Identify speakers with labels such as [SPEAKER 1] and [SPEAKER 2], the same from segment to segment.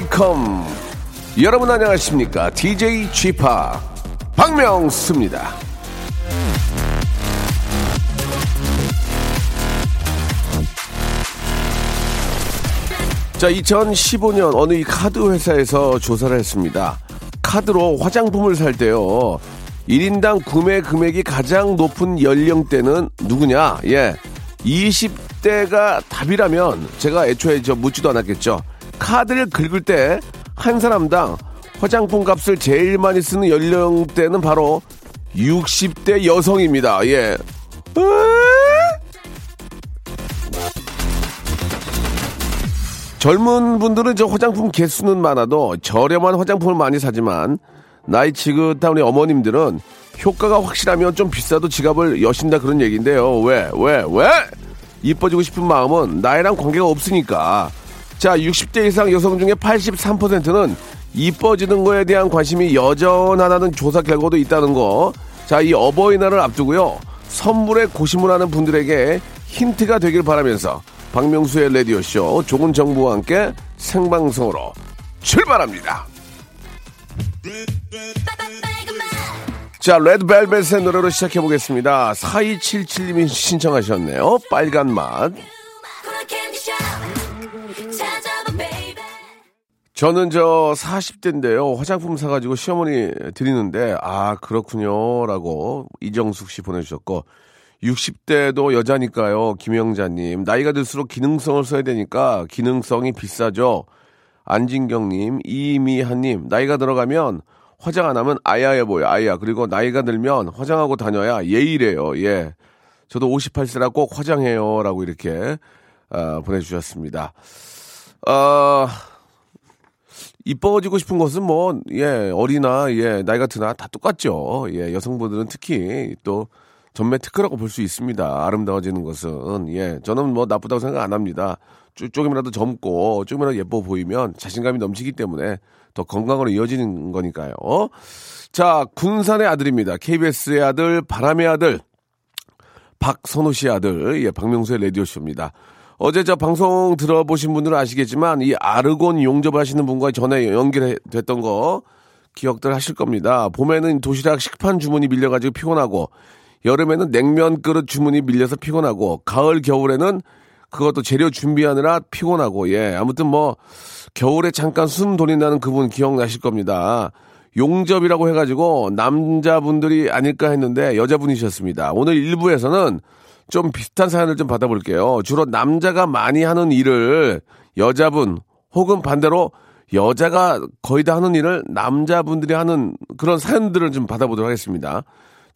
[SPEAKER 1] welcome. 여러분 안녕하십니까? DJ Chip 박명수입니다. 자, 2015년 어느 이 카드 회사에서 조사를 했습니다. 카드로 화장품을 살 때요. 1인당 구매 금액이 가장 높은 연령대는 누구냐? 예. 20대가 답이라면 제가 애초에 저 묻지도 않았겠죠. 카드를 긁을 때 한 사람당 화장품 값을 제일 많이 쓰는 연령대는 바로 60대 여성입니다. 예. 젊은 분들은 저 화장품 개수는 많아도 저렴한 화장품을 많이 사지만 나이 지긋한 우리 어머님들은 효과가 확실하면 좀 비싸도 지갑을 여신다 그런 얘기인데요. 왜, 왜, 왜? 이뻐지고 싶은 마음은 나이랑 관계가 없으니까. 자, 60대 이상 여성 중에 83%는 이뻐지는 거에 대한 관심이 여전하다는 조사 결과도 있다는 거. 자, 이 어버이날을 앞두고요. 선물에 고심을 하는 분들에게 힌트가 되길 바라면서 박명수의 라디오쇼 좋은 정보와 함께 생방송으로 출발합니다. 자, 레드벨벳의 노래로 시작해보겠습니다. 4277님이 신청하셨네요. 빨간 맛. 저는 저 40대인데요. 화장품 사가지고 시어머니 드리는데, 아, 그렇군요. 라고 이정숙 씨 보내주셨고, 60대도 여자니까요. 김영자님. 나이가 들수록 기능성을 써야 되니까 기능성이 비싸죠. 안진경님, 이미한님. 나이가 들어가면 화장 안 하면 아야해 보여, 아야. 그리고 나이가 들면 화장하고 다녀야 예의래요. 예. 저도 58세라 꼭 화장해요. 라고 이렇게, 아, 보내주셨습니다. 아, 이뻐지고 싶은 것은 뭐, 예, 어리나, 예, 나이가 드나 다 똑같죠. 예, 여성분들은 특히 또 전매 특허라고 볼 수 있습니다. 아름다워지는 것은. 예, 저는 뭐 나쁘다고 생각 안 합니다. 조금이라도 젊고 조금이라도 예뻐 보이면 자신감이 넘치기 때문에 더 건강으로 이어지는 거니까요. 자, 군산의 아들입니다. KBS의 아들, 바람의 아들, 박선호 씨 아들, 예, 박명수의 라디오쇼입니다. 어제 저 방송 들어보신 분들은 아시겠지만 이 아르곤 용접하시는 분과 전에 연결됐던 거 기억들 하실 겁니다. 봄에는 도시락 식판 주문이 밀려가지고 피곤하고 여름에는 냉면 그릇 주문이 밀려서 피곤하고 가을 겨울에는 그것도 재료 준비하느라 피곤하고 예 아무튼 뭐 겨울에 잠깐 숨 돌린다는 그분 기억나실 겁니다. 용접이라고 해가지고 남자분들이 아닐까 했는데 여자분이셨습니다. 오늘 일부에서는 좀 비슷한 사연을 좀 받아볼게요. 주로 남자가 많이 하는 일을 여자분 혹은 반대로 여자가 거의 다 하는 일을 남자분들이 하는 그런 사연들을 좀 받아보도록 하겠습니다.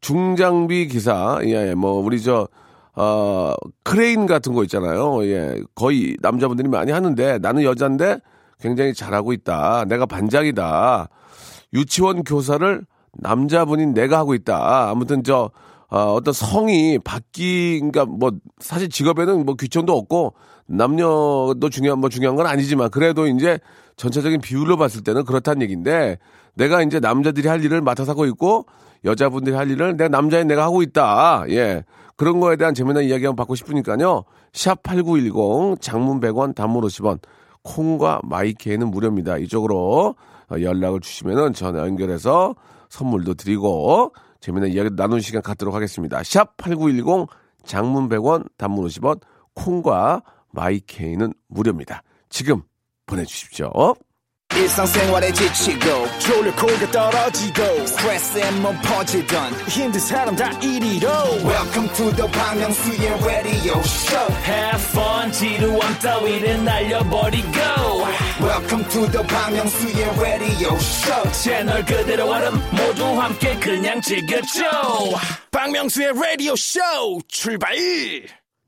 [SPEAKER 1] 중장비 기사, 예, 뭐, 우리 저, 어, 크레인 같은 거 있잖아요. 예, 거의 남자분들이 많이 하는데 나는 여자인데 굉장히 잘하고 있다. 내가 반장이다. 유치원 교사를 남자분인 내가 하고 있다. 아무튼 저, 어, 어떤 성이 바뀌, 그러니까 뭐 사실 직업에는 뭐 귀천도 없고 남녀도 중요한 뭐 중요한 건 아니지만 그래도 이제 전체적인 비율로 봤을 때는 그렇다는 얘기인데 내가 이제 남자들이 할 일을 맡아서 하고 있고 여자분들이 할 일을 내가 남자인 내가 하고 있다. 예. 그런 거에 대한 재미난 이야기 한번 받고 싶으니까요. 샵8910 장문 100원 단문 50원 콩과 마이케이는 무료입니다. 이쪽으로 연락을 주시면은 전화 연결해서 선물도 드리고 재미난 이야기 나누는 시간 갖도록 하겠습니다. 샵 8910 장문 100원 단문 50원 콩과 마이케이는 무료입니다. 지금 보내주십시오.
[SPEAKER 2] 일상생활에 지치고, 졸려 코가 떨어지고, 스트레스에 몸 퍼지던, 힘든 사람 다 이리로. welcome to the Bang Myung-soo's radio show
[SPEAKER 3] Have fun 지루함 따위를 날려버리고
[SPEAKER 2] welcome to the Bang Myung-soo's radio show
[SPEAKER 3] 채널 그대로 얼음 모두 함께 그냥 즐겨줘
[SPEAKER 1] 박명수의 라디오 쇼 출발!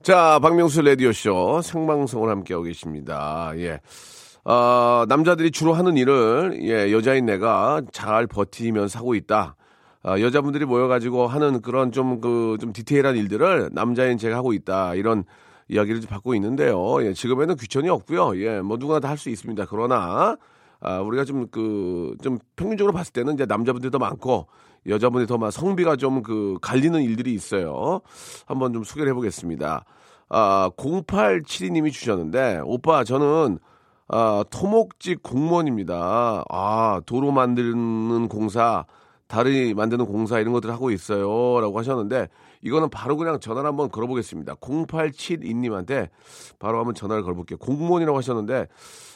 [SPEAKER 4] 자, 박명수 라디오 쇼 생방송을 함께하고 계십니다. 예. 어, 남자들이 주로 하는 일을, 예, 여자인 내가 잘 버티면서 하고 있다. 어, 여자분들이 모여가지고 하는 그런 좀 그, 좀 디테일한 일들을 남자인 제가 하고 있다. 이런
[SPEAKER 1] 이야기를 받고 있는데요. 예, 지금에는 귀천이 없고요. 예, 뭐 누구나 다 할 수 있습니다. 그러나 아, 우리가 좀 그, 좀 평균적으로 봤을 때는 이제 남자분들이 더 많고 여자분들이 더 많, 성비가 좀 그 갈리는 일들이 있어요. 한번 좀 소개를 해보겠습니다. 아, 0872님이 주셨는데, 오빠, 저는, 아, 토목직 공무원입니다. 아, 도로 만드는 공사, 다리 만드는 공사 이런 것들 하고 있어요. 라고 하셨는데, 이거는 바로 그냥 전화를 한번 걸어보겠습니다. 0872님한테 바로 한번 전화를 걸어볼게요. 공무원이라고 하셨는데,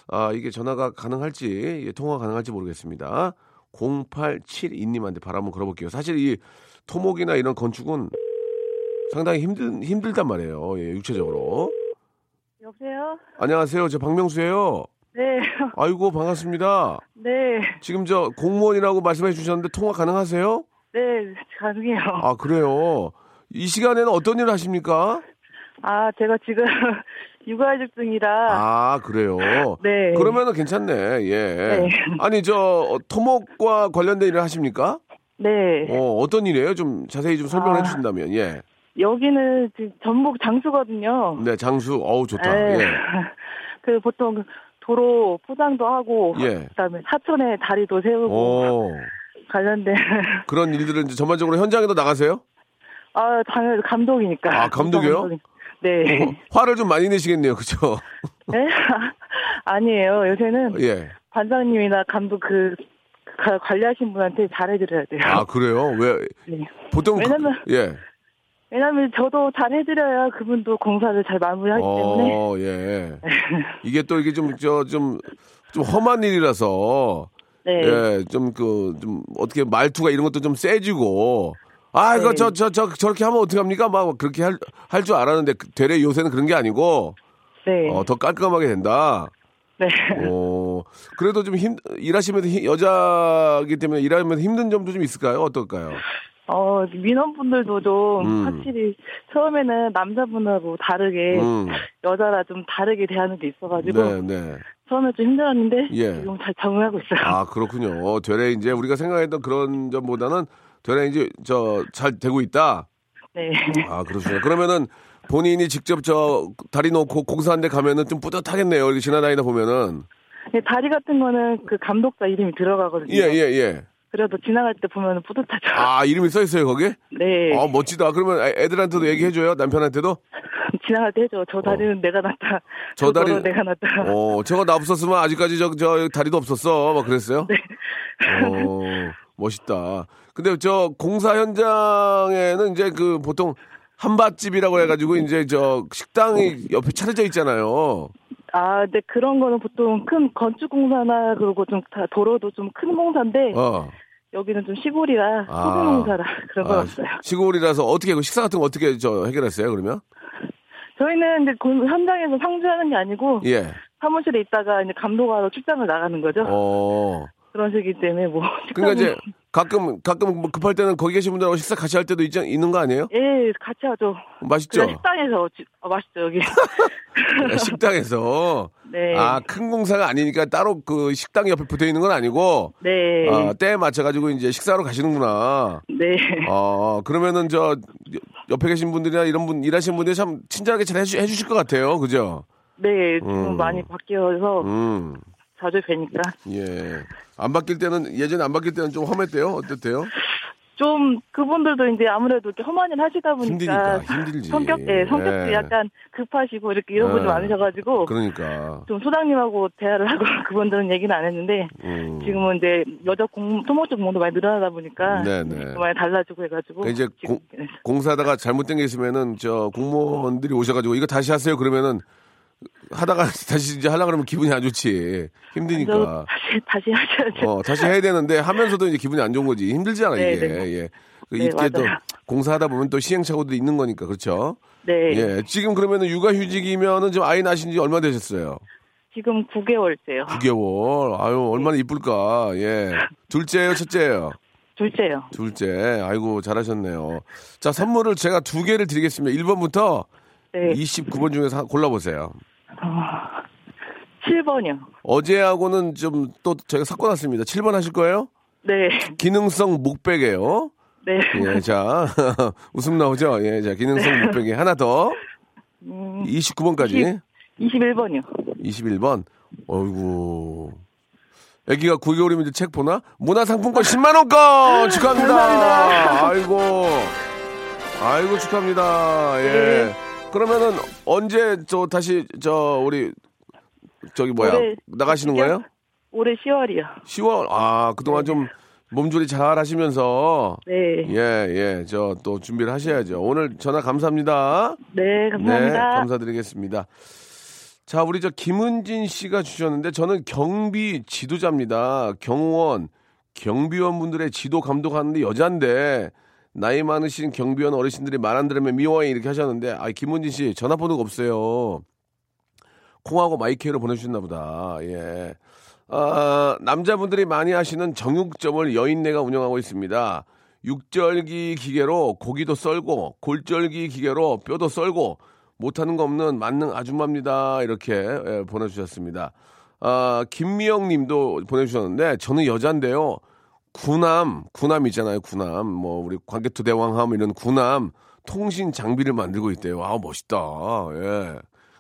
[SPEAKER 1] 아, 이게 전화가 가능할지, 예, 통화가 가능할지 모르겠습니다. 0872님한테 바로 한번 걸어볼게요. 사실 이 토목이나 이런 건축은 상당히 힘든, 힘들단 말이에요. 예, 육체적으로.
[SPEAKER 5] 여보세요?
[SPEAKER 1] 안녕하세요. 저 박명수예요.
[SPEAKER 5] 네,
[SPEAKER 1] 아이고, 반갑습니다.
[SPEAKER 5] 네,
[SPEAKER 1] 지금 저 공무원이라고 말씀해 주셨는데 통화 가능하세요?
[SPEAKER 5] 네, 가능해요.
[SPEAKER 1] 아, 그래요. 이 시간에는 어떤 일을 하십니까?
[SPEAKER 5] 아, 제가 지금 육아휴직 중이라.
[SPEAKER 1] 아, 그래요.
[SPEAKER 5] 네.
[SPEAKER 1] 그러면은 괜찮네. 예.
[SPEAKER 5] 네.
[SPEAKER 1] 아니, 저, 어, 토목과 관련된 일을 하십니까?
[SPEAKER 5] 네.
[SPEAKER 1] 어, 어떤 일이에요? 좀 자세히 좀 설명해
[SPEAKER 5] 아.
[SPEAKER 1] 주신다면, 예.
[SPEAKER 5] 여기는 지금 전북 장수거든요.
[SPEAKER 1] 네, 장수, 어우, 좋다.
[SPEAKER 5] 네.
[SPEAKER 1] 예.
[SPEAKER 5] 그 보통 도로 포장도 하고,
[SPEAKER 1] 예.
[SPEAKER 5] 그다음에 사천에 다리도 세우고
[SPEAKER 1] 오,
[SPEAKER 5] 관련된.
[SPEAKER 1] 그런 일들은 이제 전반적으로 현장에도 나가세요?
[SPEAKER 5] 아, 당연히 감독이니까.
[SPEAKER 1] 아, 감독이요?
[SPEAKER 5] 감독이- 네.
[SPEAKER 1] 어, 화를 좀 많이 내시겠네요. 그죠?
[SPEAKER 5] 네? 아니에요. 요새는
[SPEAKER 1] 예.
[SPEAKER 5] 관장님이나 감독 그 가- 관리하신 분한테 잘해드려야 돼요.
[SPEAKER 1] 아, 그래요? 왜,
[SPEAKER 5] 네.
[SPEAKER 1] 보통. 그-
[SPEAKER 5] 왜냐면-
[SPEAKER 1] 예.
[SPEAKER 5] 왜냐면 저도 잘 해드려야 그분도 공사를 잘 마무리하기 때문에
[SPEAKER 1] 어, 예. 이게 또 이게 좀, 저, 좀, 좀 험한 일이라서.
[SPEAKER 5] 네.
[SPEAKER 1] 예, 좀 그, 좀 어떻게 말투가 이런 것도 좀 세지고. 아, 이거
[SPEAKER 5] 네.
[SPEAKER 1] 저, 저, 저, 저렇게 하면 어떡합니까? 막 그렇게 할, 할 줄 알았는데, 그 되레 요새는 그런 게 아니고,
[SPEAKER 5] 네.
[SPEAKER 1] 어, 더 깔끔하게 된다.
[SPEAKER 5] 네.
[SPEAKER 1] 어, 그래도 좀 힘, 일하시면서 힘- 여자기 때문에 일하면서 힘든 점도 좀 있을까요? 어떨까요?
[SPEAKER 5] 어, 민원분들도 좀
[SPEAKER 1] 음.
[SPEAKER 5] 확실히 처음에는 남자분하고 다르게
[SPEAKER 1] 음.
[SPEAKER 5] 여자라 좀 다르게 대하는 게 있어가지고
[SPEAKER 1] 네, 네.
[SPEAKER 5] 처음에 좀 힘들었는데
[SPEAKER 1] 예.
[SPEAKER 5] 지금 잘 적응하고 있어요.
[SPEAKER 1] 아, 그렇군요. 되레 이제 우리가 생각했던 그런 점보다는 되레 이제 저 잘 되고 있다.
[SPEAKER 5] 네.
[SPEAKER 1] 아, 그렇군요. 그러면은 본인이 직접 저 다리 놓고 공사한 데 가면은 좀 뿌듯하겠네요. 이렇게 지나다니다 보면은.
[SPEAKER 5] 근데 다리 같은 거는 그 감독자 이름이 들어가거든요.
[SPEAKER 1] 예, 예, 예.
[SPEAKER 5] 그래도 지나갈 때 보면 뿌듯하죠.
[SPEAKER 1] 아, 이름이 써 있어요, 거기에?
[SPEAKER 5] 네.
[SPEAKER 1] 아, 멋지다. 그러면 애- 애들한테도 얘기해줘요? 남편한테도?
[SPEAKER 5] 지나갈 때 해줘. 저 다리는 내가 놨다.
[SPEAKER 1] 어.
[SPEAKER 5] 저저
[SPEAKER 1] 다리-
[SPEAKER 5] 다리 내가 놨다.
[SPEAKER 1] 어, 저거 나 없었으면 아직까지 저, 저 다리도 없었어. 막 그랬어요?
[SPEAKER 5] 네.
[SPEAKER 1] 어, 멋있다. 근데 저 공사 현장에는 이제 그 보통 한밭집이라고 해가지고 이제 저 식당이 옆에 차려져 있잖아요.
[SPEAKER 5] 아, 근데 그런 거는 보통 큰 건축공사나 그리고 좀 다 도로도 좀 큰 공사인데
[SPEAKER 1] 어.
[SPEAKER 5] 여기는 좀 시골이라
[SPEAKER 1] 아.
[SPEAKER 5] 소규모공사라 그런 건
[SPEAKER 1] 아,
[SPEAKER 5] 없어요.
[SPEAKER 1] 시골이라서 어떻게 그 식사 같은 거 어떻게 저 해결했어요? 그러면?
[SPEAKER 5] 저희는 이제 공- 현장에서 상주하는 게 아니고
[SPEAKER 1] 예.
[SPEAKER 5] 사무실에 있다가 이제 감독하러 출장을 나가는 거죠.
[SPEAKER 1] 어.
[SPEAKER 5] 그런 식이기 때문에 뭐.
[SPEAKER 1] 그러니까 이제 가끔 가끔 뭐 급할 때는 거기 계신 분들하고 식사 같이 할 때도 있, 있는 거 아니에요?
[SPEAKER 5] 예, 같이 하죠.
[SPEAKER 1] 맛있죠?
[SPEAKER 5] 식당에서 지- 아, 맛있죠 여기.
[SPEAKER 1] 식당에서
[SPEAKER 5] 네.
[SPEAKER 1] 아큰 공사가 아니니까 따로 그 식당 옆에 붙어 있는 건 아니고
[SPEAKER 5] 네.
[SPEAKER 1] 아, 때에 맞춰 가지고 이제 식사하러 가시는구나.
[SPEAKER 5] 네.
[SPEAKER 1] 아, 그러면은 저 옆에 계신 분들이나 이런 분 일하시는 분들이 참 친절하게 잘 해주, 해주실 것 같아요. 그죠?
[SPEAKER 5] 네, 지금
[SPEAKER 1] 음.
[SPEAKER 5] 많이 바뀌어서
[SPEAKER 1] 음,
[SPEAKER 5] 자주 뵈니까
[SPEAKER 1] 예. 안 바뀔 때는 예전에 안 바뀔 때는 좀 험했대요. 어땠대요?
[SPEAKER 5] 좀 그분들도 이제 아무래도 이렇게 험한 일 하시다 보니까
[SPEAKER 1] 힘들지.
[SPEAKER 5] 성격, 예, 성격도
[SPEAKER 1] 예.
[SPEAKER 5] 약간 급하시고 이렇게 이런 분이
[SPEAKER 1] 예.
[SPEAKER 5] 많으셔가지고
[SPEAKER 1] 그러니까.
[SPEAKER 5] 좀 소장님하고 대화를 하고 그분들은 얘기는 안 했는데
[SPEAKER 1] 음.
[SPEAKER 5] 지금은 이제 여자 공 토목적 공도 많이 늘어나다 보니까
[SPEAKER 1] 네네.
[SPEAKER 5] 많이 달라지고 해가지고
[SPEAKER 1] 그러니까 이제 공- 공사하다가 잘못된 게 있으면은 저 공무원들이 오셔가지고 이거 다시 하세요 그러면은 하다가 다시 이제 하려 그러면 기분이 안 좋지. 힘드니까.
[SPEAKER 5] 저 다시 다시 하셔야죠.
[SPEAKER 1] 어 다시 해야 되는데 하면서도 이제 기분이 안 좋은 거지. 힘들잖아
[SPEAKER 5] 네,
[SPEAKER 1] 이게.
[SPEAKER 5] 네.
[SPEAKER 1] 예. 그
[SPEAKER 5] 네,
[SPEAKER 1] 이게 또
[SPEAKER 5] 맞아요.
[SPEAKER 1] 공사하다 보면 또 시행착오도 있는 거니까 그렇죠?
[SPEAKER 5] 네,
[SPEAKER 1] 예. 지금 그러면은 육아 휴직이면은 지금 아이 낳으신 지 얼마 되셨어요?
[SPEAKER 5] 지금 9개월째요.
[SPEAKER 1] 9개월. 아유 얼마나 이쁠까. 예. 둘째예요 첫째예요?
[SPEAKER 5] 둘째요.
[SPEAKER 1] 둘째. 아이고 잘하셨네요. 자 선물을 제가 두 개를 드리겠습니다. 1번부터
[SPEAKER 5] 네,
[SPEAKER 1] 29번 중에서 한- 골라보세요.
[SPEAKER 5] 7번이요.
[SPEAKER 1] 어제하고는 좀또 저희가 섞어 놨습니다. 7번 하실 거예요?
[SPEAKER 5] 네,
[SPEAKER 1] 기능성 목베개요.
[SPEAKER 5] 네.
[SPEAKER 1] 예, 자, 웃음 나오죠? 예, 자, 기능성 목베개. 하나 더.
[SPEAKER 5] 음,
[SPEAKER 1] 29번까지.
[SPEAKER 5] 21번이요.
[SPEAKER 1] 21번. 어이구. 애기가 9개월이면 이제 책 보나? 문화상품권 10만원권 축하합니다. 아이고. 아이고, 축하합니다. 예. 그러면은 언제 저 다시 저 우리 저기 뭐야
[SPEAKER 5] 올해
[SPEAKER 1] 나가시는 거예요?
[SPEAKER 5] 올해 10월이요.
[SPEAKER 1] 10월. 아, 그동안 좀 몸조리 잘 하시면서
[SPEAKER 5] 네.
[SPEAKER 1] 예, 예. 저 또 준비를 하셔야죠. 오늘 전화 감사합니다.
[SPEAKER 5] 네, 감사합니다.
[SPEAKER 1] 네, 감사드리겠습니다. 자, 우리 저 김은진 씨가 주셨는데 저는 경비 지도자입니다. 경호원, 경비원 분들의 지도 감독하는데 여잔데 나이 많으신 경비원 어르신들이 말 안 들으면 미워해 이렇게 하셨는데 아, 김은진 씨 전화번호가 없어요. 콩하고 마이크로 보내주셨나 보다. 예. 아, 남자분들이 많이 하시는 정육점을 여인네가 운영하고 있습니다. 육절기 기계로 고기도 썰고 골절기 기계로 뼈도 썰고 못하는 거 없는 만능 아줌마입니다. 이렇게 예, 보내주셨습니다. 아, 김미영 님도 보내주셨는데 저는 여잔데요. 구남, 구남 있잖아요. 구남. 뭐 우리 관계투대왕함 이런 구남 통신 장비를 만들고 있대요. 아, 멋있다. 예.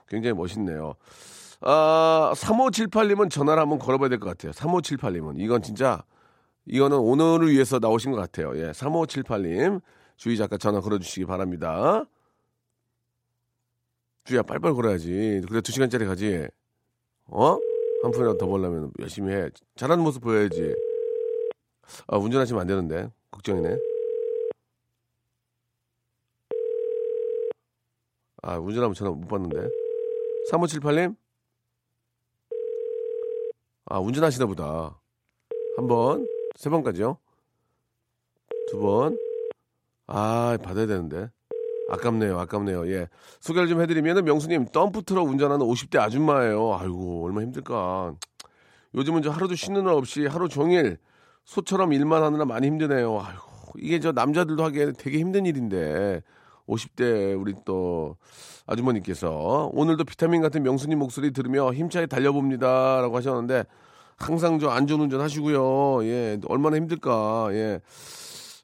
[SPEAKER 1] 굉장히 멋있네요. 아, 3578님은 전화를 한번 걸어봐야 될 것 같아요. 3578님은. 이건 진짜, 이거는 오늘을 위해서 나오신 것 같아요. 예, 3578님. 주희 작가 전화 걸어주시기 바랍니다. 주희야, 빨빨 걸어야지. 그래, 두 시간짜리 가지. 어? 한 푼이라도 더 벌려면 열심히 해. 잘하는 모습 보여야지. 아, 운전하시면 안 되는데. 걱정이네. 아, 운전하면 전화 못 받는데. 3578님? 아, 운전하시나 보다. 한 번, 세 번까지요. 두 번. 아, 받아야 되는데. 아깝네요, 아깝네요. 예. 소개를 좀 해드리면은 명수님, 덤프트럭 운전하는 50대 아줌마예요. 아이고, 얼마나 힘들까. 요즘은 저 하루도 쉬는 날 없이 하루 종일 소처럼 일만 하느라 많이 힘드네요. 아이고, 이게 저 남자들도 하기에는 되게 힘든 일인데. 50대 우리 또 아주머니께서 오늘도 비타민 같은 명수님 목소리 들으며 힘차게 달려봅니다라고 하셨는데 항상 저 안전운전 하시고요. 예, 얼마나 힘들까. 예.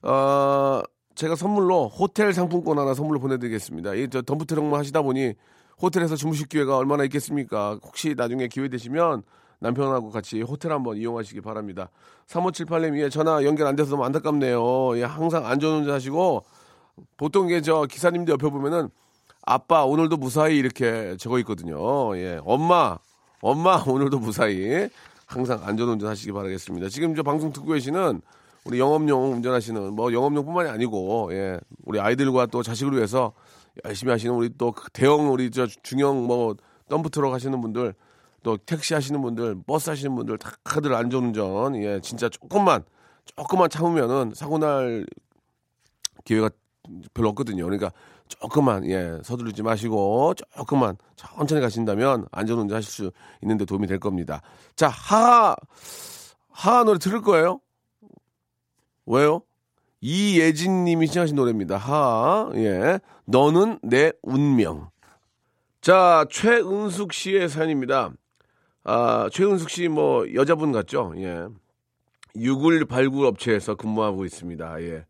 [SPEAKER 1] 아, 제가 선물로 호텔 상품권 하나 선물로 보내드리겠습니다. 이저 덤프 트럭만 하시다 보니 호텔에서 주무실 기회가 얼마나 있겠습니까? 혹시 나중에 기회 되시면 남편하고 같이 호텔 한번 이용하시기 바랍니다. 3578님, 예, 전화 연결 안 돼서 너무 안타깝네요. 예, 항상 안전운전 하시고 보통 이게 저 기사님들 옆에 보면은 아빠 오늘도 무사히 이렇게 적어 있거든요. 예, 엄마, 엄마 오늘도 무사히 항상 안전운전 하시기 바라겠습니다. 지금 저 방송 듣고 계시는 우리 영업용 운전하시는 뭐 영업용뿐만이 아니고 예, 우리 아이들과 또 자식을 위해서 열심히 하시는 우리 또 대형 우리 저 중형 뭐 덤프트럭 하시는 분들 또 택시 하시는 분들 버스 하시는 분들 다들 안전운전 예 진짜 조금만 조금만 참으면은 사고 날 기회가 별로 없거든요. 그러니까 조금만 예 서두르지 마시고 조금만 천천히 가신다면 안전운전 하실 수 있는데 도움이 될 겁니다. 자 하하 하하 노래 들을 거예요. 왜요? 이예진님이 신청하신 노래입니다. 하하 예 너는 내 운명. 자 최은숙 씨의 사연입니다. 아 최은숙 씨 뭐 여자분 같죠? 예 유골 발굴 업체에서 근무하고 있습니다. 예.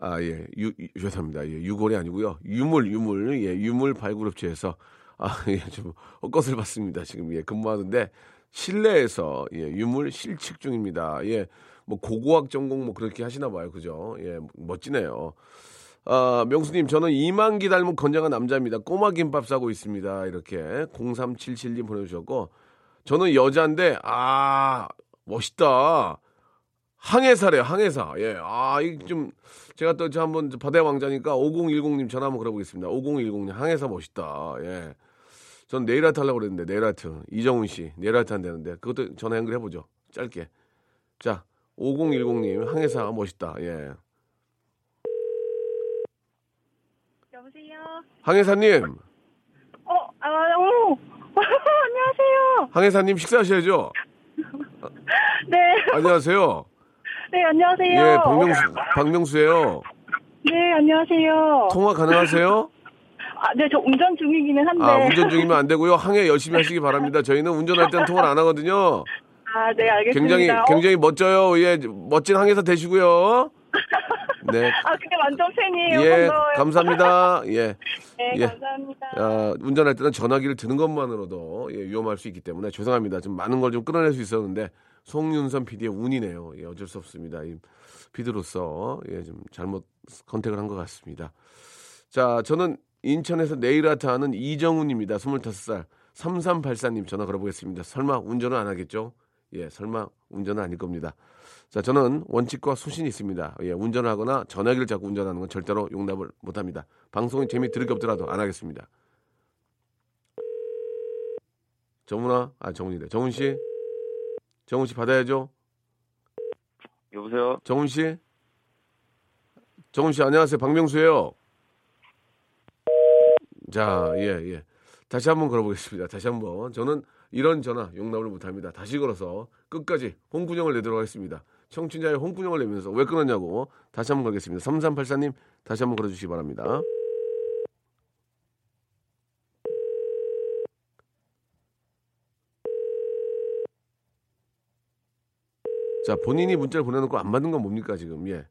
[SPEAKER 1] 아, 예. 유, 유- 죄송합니다. 예. 유골이 아니고요. 유물, 유물. 예. 유물 발굴 업체에서 아, 예. 좀 헛것을 봤습니다. 지금 예. 근무하는데 실내에서 예. 유물 실측 중입니다. 예. 뭐 고고학 전공 뭐 그렇게 하시나 봐요. 그죠? 예. 멋지네요. 아, 명수님, 저는 이만기 닮은 건장한 남자입니다. 꼬마 김밥 싸고 있습니다. 이렇게 0377님 보내주셨고, 저는 여자인데, 아, 멋있다. 항해사래요, 항해사. 예. 아, 이 좀, 제가 또저 한번 바다의 왕자니까 5010님 전화 한번 걸어보겠습니다. 5010님, 항해사 멋있다. 예. 전 네일 아트 하려고 그랬는데, 네일 아트. 이정훈 씨, 네일 아트 한다는데, 그것도 전화 연결해보죠. 짧게. 자, 5010님, 항해사 멋있다. 예.
[SPEAKER 5] 여보세요?
[SPEAKER 1] 항해사님,
[SPEAKER 5] 어, 아, 오! 안녕하세요.
[SPEAKER 1] 항해사님 식사하셔야죠.
[SPEAKER 5] 네.
[SPEAKER 1] 안녕하세요.
[SPEAKER 5] 네, 안녕하세요.
[SPEAKER 1] 예, 박명수, 박명수예요.
[SPEAKER 5] 네, 안녕하세요.
[SPEAKER 1] 통화 가능하세요?
[SPEAKER 5] 아, 네, 저 운전 중이기는 한데.
[SPEAKER 1] 아, 운전 중이면 안 되고요. 항해 열심히 하시기 바랍니다. 저희는 운전할 때는 통화를 안 하거든요.
[SPEAKER 5] 아, 네, 알겠습니다.
[SPEAKER 1] 굉장히,
[SPEAKER 5] 어,
[SPEAKER 1] 굉장히 멋져요. 예, 멋진 항해사 되시고요. 네.
[SPEAKER 5] 아, 근데 완전 팬이에요.
[SPEAKER 1] 예,
[SPEAKER 5] 반가워요.
[SPEAKER 1] 감사합니다. 예.
[SPEAKER 5] 네,
[SPEAKER 1] 예.
[SPEAKER 5] 감사합니다.
[SPEAKER 1] 아, 운전할 때는 전화기를 드는 것만으로도 예, 위험할 수 있기 때문에 죄송합니다. 좀 많은 걸 좀 끌어낼 수 있었는데 송윤선 PD의 운이네요. 예, 어쩔 수 없습니다. 이 PD로서 예, 좀 잘못 컨택을 한 것 같습니다. 자, 저는 인천에서 네일아트 하는 이정훈입니다. 25살. 3384님 전화 걸어보겠습니다. 설마 운전은 안 하겠죠? 예, 설마 운전은 아닐 겁니다. 자, 저는 원칙과 소신이 있습니다. 예, 운전을 하거나 전화기를 잡고 운전하는 건 절대로 용납을 못 합니다. 방송이 재미 들을 게 없더라도 안 하겠습니다. 정훈아, 아, 정훈이래. 정훈 씨? 정훈 씨 받아야죠?
[SPEAKER 6] 여보세요?
[SPEAKER 1] 정훈 씨? 정훈 씨, 안녕하세요. 박명수예요 자, 예, 예. 다시 한번 걸어보겠습니다. 다시 한번. 저는 이런 전화 용납을 못 합니다. 다시 걸어서 끝까지 홍군형을 내도록 하겠습니다. 청춘자의 홍군형을 내면서 왜 끊었냐고 다시 한번 걸겠습니다. 3384님 다시 한번 걸어주시기 바랍니다. 자, 본인이 문자를 보내놓고 안 받는 건 뭡니까, 지금? 예.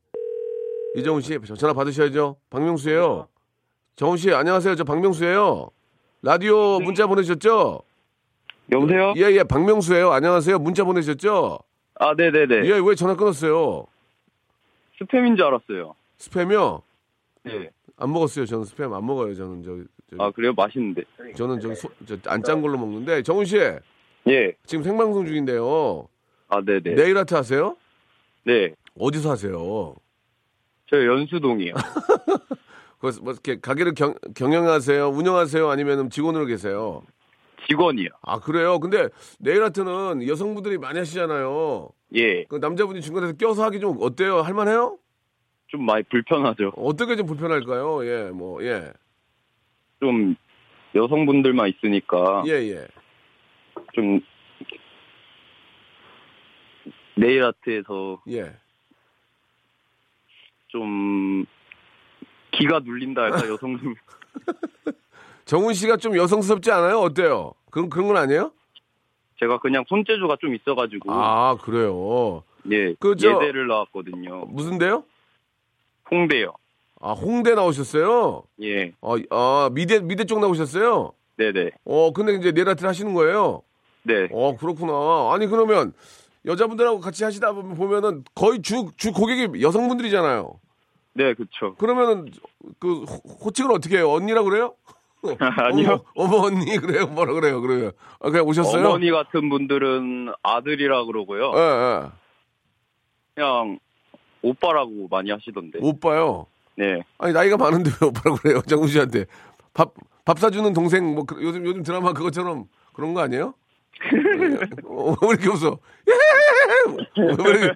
[SPEAKER 1] 이정훈 씨, 전화 받으셔야죠. 박명수예요 정훈 씨, 안녕하세요. 저 박명수예요. 라디오 문자 보내셨죠?
[SPEAKER 6] 여보세요?
[SPEAKER 1] 예, 예, 박명수예요. 안녕하세요. 문자 보내셨죠?
[SPEAKER 6] 아, 네네네.
[SPEAKER 1] 예, 왜 전화 끊었어요?
[SPEAKER 6] 스팸인 줄 알았어요.
[SPEAKER 1] 스팸이요?
[SPEAKER 6] 네.
[SPEAKER 1] 안 먹었어요. 저는 스팸 안 먹어요. 저는 저, 저
[SPEAKER 6] 아, 그래요? 맛있는데.
[SPEAKER 1] 저는 저기 안짠 걸로 먹는데 정훈 씨
[SPEAKER 6] 예.
[SPEAKER 1] 지금 생방송 중인데요.
[SPEAKER 6] 아, 네네.
[SPEAKER 1] 네일 아트 하세요?
[SPEAKER 6] 네.
[SPEAKER 1] 어디서 하세요?
[SPEAKER 6] 저 연수동이요.
[SPEAKER 1] 그래서 뭐 이렇게 가게를 경, 경영하세요? 운영하세요? 아니면 직원으로 계세요?
[SPEAKER 6] 직원이요.
[SPEAKER 1] 아 그래요? 근데 네일 아트는 여성분들이 많이 하시잖아요.
[SPEAKER 6] 예.
[SPEAKER 1] 그 남자분이 중간에서 껴서 하기 좀 어때요? 할만해요?
[SPEAKER 6] 좀 많이 불편하죠.
[SPEAKER 1] 어떻게 좀 불편할까요? 예, 뭐 예,
[SPEAKER 6] 좀 여성분들만 있으니까
[SPEAKER 1] 예, 예.
[SPEAKER 6] 좀 네일 아트에서
[SPEAKER 1] 예.
[SPEAKER 6] 좀 기가 눌린다 할까 여성분
[SPEAKER 1] 정훈 씨가 좀 여성스럽지 않아요? 어때요? 그런 그런 건 아니에요?
[SPEAKER 6] 제가 그냥 손재주가 좀 있어가지고
[SPEAKER 1] 아 그래요.
[SPEAKER 6] 예
[SPEAKER 1] 그 저-
[SPEAKER 6] 예대를 나왔거든요.
[SPEAKER 1] 무슨데요?
[SPEAKER 6] 홍대요.
[SPEAKER 1] 아 홍대 나오셨어요?
[SPEAKER 6] 예.
[SPEAKER 1] 아, 아 미대 미대 쪽 나오셨어요?
[SPEAKER 6] 네네.
[SPEAKER 1] 어 근데 이제 네라트를 하시는 거예요?
[SPEAKER 6] 네.
[SPEAKER 1] 어 그렇구나. 아니 그러면 여자분들하고 같이 하시다 보면 보면은 거의 주주 고객이 여성분들이잖아요.
[SPEAKER 6] 네, 그쵸.
[SPEAKER 1] 그러면은 그 호- 호칭을 어떻게 해요? 언니라 그래요?
[SPEAKER 6] 아니요.
[SPEAKER 1] 어머, 어머 언니 그래요? 뭐라 그래요? 그래요? 아, 그냥 오셨어요?
[SPEAKER 6] 어머니 같은 분들은 아들이라 그러고요.
[SPEAKER 1] 예, 예.
[SPEAKER 6] 그냥 오빠라고 많이 하시던데.
[SPEAKER 1] 오빠요.
[SPEAKER 6] 네.
[SPEAKER 1] 아니 나이가 많은데 왜 오빠라고 그래요? 정우 씨한테 밥 밥 사주는 동생 뭐 그- 요즘 요즘 드라마 그것처럼 그런 거 아니에요? 어, 왜 이렇게 웃어? 왜 이렇게...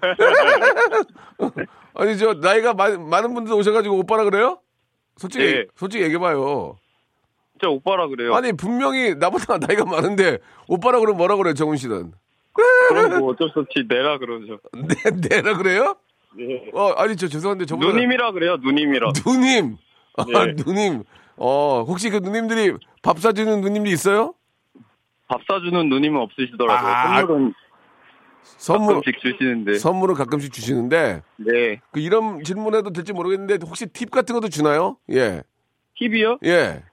[SPEAKER 1] 아니 저 나이가 많, 많은 분들 오셔가지고 오빠라 그래요? 솔직히
[SPEAKER 6] 네.
[SPEAKER 1] 솔직히 얘기해봐요.
[SPEAKER 6] 진짜 오빠라 그래요.
[SPEAKER 1] 아니 분명히 나보다 나이가 많은데 오빠라 그러면 뭐라 그래요 정훈 씨는?
[SPEAKER 6] 그럼 뭐 어쩔 수 없이 내라 그러죠.
[SPEAKER 1] 네 네라 그래요?
[SPEAKER 6] 네.
[SPEAKER 1] 어 아니 저 죄송한데 저보다
[SPEAKER 6] 누님이라 그래요. 누님이라.
[SPEAKER 1] 누님 아,
[SPEAKER 6] 네.
[SPEAKER 1] 누님 어 혹시 그 누님들이 밥 사주는 누님들 있어요?
[SPEAKER 6] 밥 사주는 누님은 없으시더라고요.
[SPEAKER 1] 아,
[SPEAKER 6] 선물은
[SPEAKER 1] 선물
[SPEAKER 6] 가끔씩 주시는데.
[SPEAKER 1] 선물을 가끔씩 주시는데
[SPEAKER 6] 네.
[SPEAKER 1] 그 이런 질문해도 될지 모르겠는데 혹시 팁 같은 것도 주나요? 예.
[SPEAKER 6] 팁이요?
[SPEAKER 1] 예.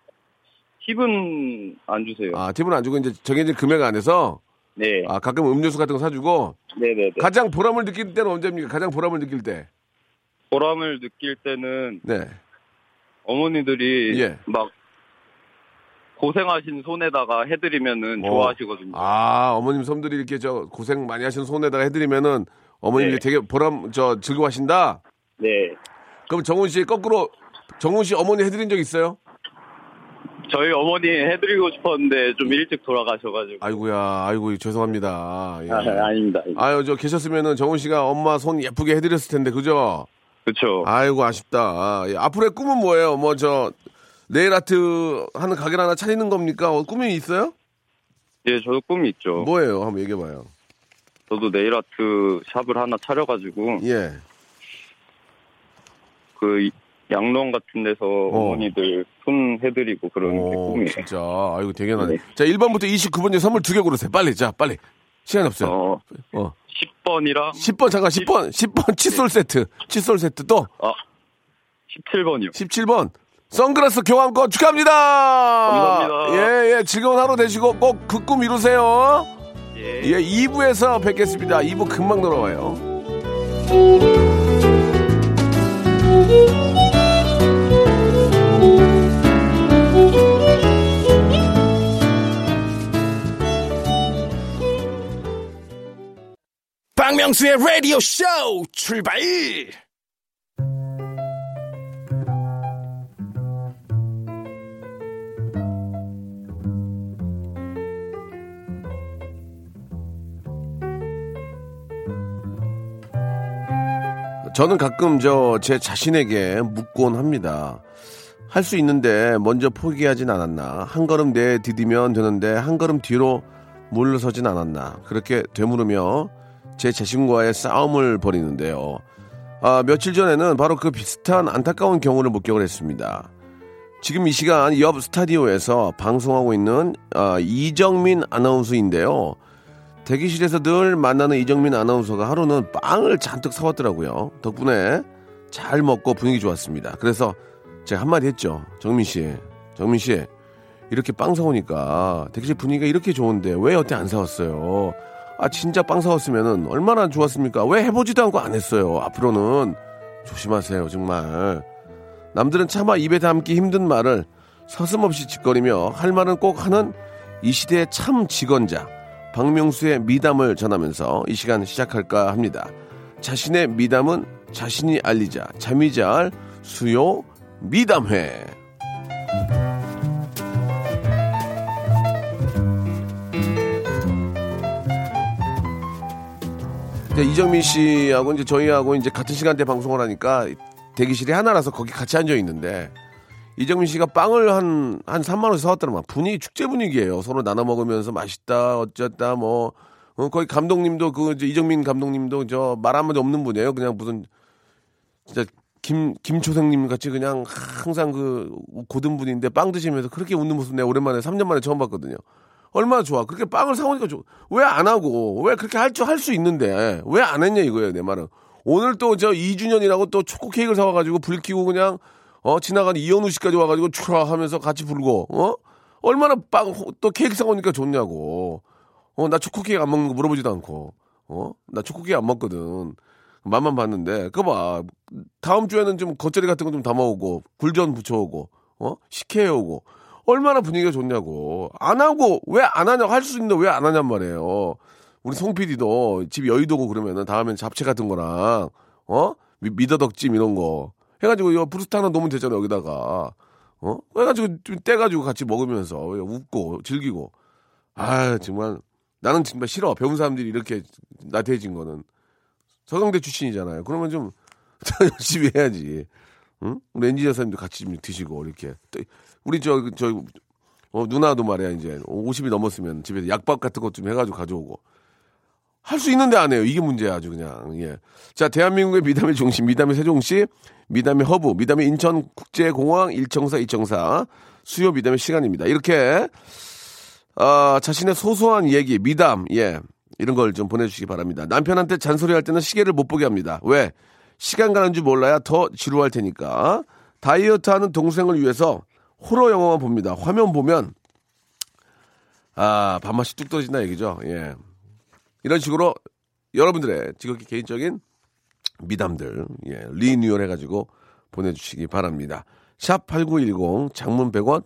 [SPEAKER 6] 팁은 안 주세요.
[SPEAKER 1] 아, 팁은 안 주고 이제 정해진 금액 안에서
[SPEAKER 6] 네.
[SPEAKER 1] 아, 가끔 음료수 같은 거 사주고
[SPEAKER 6] 네 네 네.
[SPEAKER 1] 가장 보람을 느낄 때는 언제입니까? 가장 보람을 느낄 때.
[SPEAKER 6] 보람을 느낄 때는
[SPEAKER 1] 네.
[SPEAKER 6] 어머니들이
[SPEAKER 1] 예.
[SPEAKER 6] 막 고생하신 손에다가 해드리면은
[SPEAKER 1] 어.
[SPEAKER 6] 좋아하시거든요.
[SPEAKER 1] 아, 어머님 손들이 이렇게 저 고생 많이 하신 손에다가 해드리면은 어머님이
[SPEAKER 6] 네.
[SPEAKER 1] 되게 보람 저 즐거워하신다.
[SPEAKER 6] 네.
[SPEAKER 1] 그럼 정훈 씨 거꾸로 정훈 씨 어머니 해드린 적 있어요?
[SPEAKER 6] 저희 어머니 해드리고 싶었는데 좀 일찍 돌아가셔가지고.
[SPEAKER 1] 아이고야, 아이고 아닙니다. 예.
[SPEAKER 6] 아, 아닙니다.
[SPEAKER 1] 아유, 저 계셨으면은 정훈 씨가 엄마 손 예쁘게 해드렸을 텐데, 그죠?
[SPEAKER 6] 그렇죠.
[SPEAKER 1] 아이고 아쉽다. 아, 예. 앞으로의 꿈은 뭐예요? 뭐 저 네일 아트 하는 가게를 하나 차리는 겁니까? 어, 꿈이 있어요?
[SPEAKER 6] 예, 저도 꿈이 있죠.
[SPEAKER 1] 뭐예요? 한번 얘기해봐요.
[SPEAKER 6] 저도 네일 아트 샵을 하나 차려가지고
[SPEAKER 1] 예.
[SPEAKER 6] 그 이- 양로원 같은 데서 어. 머니들 손 해드리고 그러는 게
[SPEAKER 1] 오,
[SPEAKER 6] 꿈이에요.
[SPEAKER 1] 진짜. 아이고 대견하네.
[SPEAKER 6] 네.
[SPEAKER 1] 자, 1번부터 29번 중 선물 두 개 고르세요. 빨리. 자, 빨리. 시간 없어요.
[SPEAKER 6] 어,
[SPEAKER 1] 어.
[SPEAKER 6] 10번이랑
[SPEAKER 1] 10번 잠깐 10번 10번 칫솔 세트. 칫솔 세트 또
[SPEAKER 6] 아, 17번이요.
[SPEAKER 1] 17번. 선글라스 교환권 축하합니다.
[SPEAKER 6] 감사합니다.
[SPEAKER 1] 예, 예. 즐거운 하루 되시고 꼭 그 꿈 이루세요.
[SPEAKER 6] 예.
[SPEAKER 1] 예, 2부에서 뵙겠습니다. 2부 금방 돌아와요.
[SPEAKER 3] 박명수의 라디오 쇼 출발!
[SPEAKER 1] 저는 가끔 저 제 자신에게 묻곤 합니다. 할 수 있는데 먼저 포기하진 않았나. 한 걸음 내 디디면 되는데 한 걸음 뒤로 물러서진 않았나. 그렇게 되물으며 제 자신과의 싸움을 벌이는데요. 아, 며칠 전에는 바로 그 비슷한 안타까운 경우를 목격을 했습니다. 지금 이 시간 옆 스타디오에서 방송하고 있는 아, 이정민 아나운서인데요. 대기실에서 늘 만나는 이정민 아나운서가 하루는 빵을 잔뜩 사왔더라고요. 덕분에 잘 먹고 분위기 좋았습니다. 그래서 제가 한마디 했죠. 정민 씨, 정민 씨, 이렇게 빵 사오니까 대기실 분위기가 이렇게 좋은데 왜 여태 안 사왔어요? 아, 진짜 빵 사왔으면은 얼마나 좋았습니까? 왜 해보지도 않고 안 했어요? 앞으로는 조심하세요, 정말. 남들은 차마 입에 담기 힘든 말을 서슴없이 짓거리며 할 말은 꼭 하는 이 시대의 참 직언자 박명수의 미담을 전하면서 이 시간 시작할까 합니다. 자신의 미담은 자신이 알리자 잠이 잘 수요 미담회. 이제 이정민 씨하고 이제 저희하고 이제 같은 시간대 방송을 하니까 대기실이 하나라서 거기 같이 앉아 있는데 이정민 씨가 빵을 한, 한 3만원 사왔더만 분위기 축제 분위기예요 서로 나눠 먹으면서 맛있다, 어쨌다, 뭐, 어, 거기 감독님도 그, 이정민 감독님도 저 말 한마디 없는 분이에요. 그냥 무슨, 진짜 김, 김초생님 같이 그냥 항상 그 고든 분인데 빵 드시면서 그렇게 웃는 모습 내가 오랜만에 3년 만에 처음 봤거든요. 얼마나 좋아. 그렇게 빵을 사오니까 좋왜안 하고, 왜 그렇게 할 줄 할 수 있는데, 왜 안 했냐 이거예요, 내 말은. 오늘 또 저 2주년이라고 또 초코 케이크를 사와가지고 불 켜고 그냥, 어, 지나간 이현우 씨까지 와가지고 추라 하면서 같이 불고, 어? 얼마나 빵, 또 케이크 사오니까 좋냐고. 어, 나 초코 케이크 안 먹는 거 물어보지도 않고, 어? 나 초코 케이크 안 먹거든. 맛만 봤는데, 그거 봐. 다음 주에는 좀 겉절이 같은 거 좀 담아오고, 굴전 부쳐오고, 어? 식혜해오고. 얼마나 분위기가 좋냐고. 안 하고, 왜 안 하냐고 할 수 있는데 왜 안 하냔 말이에요. 우리 송 PD도 집 여의도고 그러면은 다음엔 잡채 같은 거랑, 어? 미, 미더덕찜 이런 거. 해가지고 요 브루스타 하나 놓으면 되잖아, 여기다가. 어? 해가지고 좀 떼가지고 같이 먹으면서 웃고 즐기고. 아 정말. 나는 정말 싫어. 배운 사람들이 이렇게 나태해진 거는. 서강대 출신이잖아요. 그러면 좀 열심히 해야지. 응? 우리 엔지니어 사님도 같이 좀 드시고 이렇게. 또 우리 저 저 어, 누나도 말이야 이제 50이 넘었으면 집에서 약밥 같은 것 좀 해가지고 가져오고 할 수 있는데 안 해요. 이게 문제야 아주 그냥. 예. 자 대한민국의 미담의 중심 미담의 세종시 미담의 허브 미담의 인천국제공항 1청사 2청사 수요 미담의 시간입니다. 이렇게 아, 자신의 소소한 얘기 미담 예 이런 걸 좀 보내주시기 바랍니다. 남편한테 잔소리 할 때는 시계를 못 보게 합니다. 왜? 시간 가는 줄 몰라야 더 지루할 테니까. 다이어트 하는 동생을 위해서 호러 영화만 봅니다. 화면 보면 아 밥맛이 뚝 떨어진다 얘기죠. 예. 이런 식으로 여러분들의 지극히 개인적인 미담들 예, 리뉴얼 해가지고 보내주시기 바랍니다. 샵 8910 장문 100원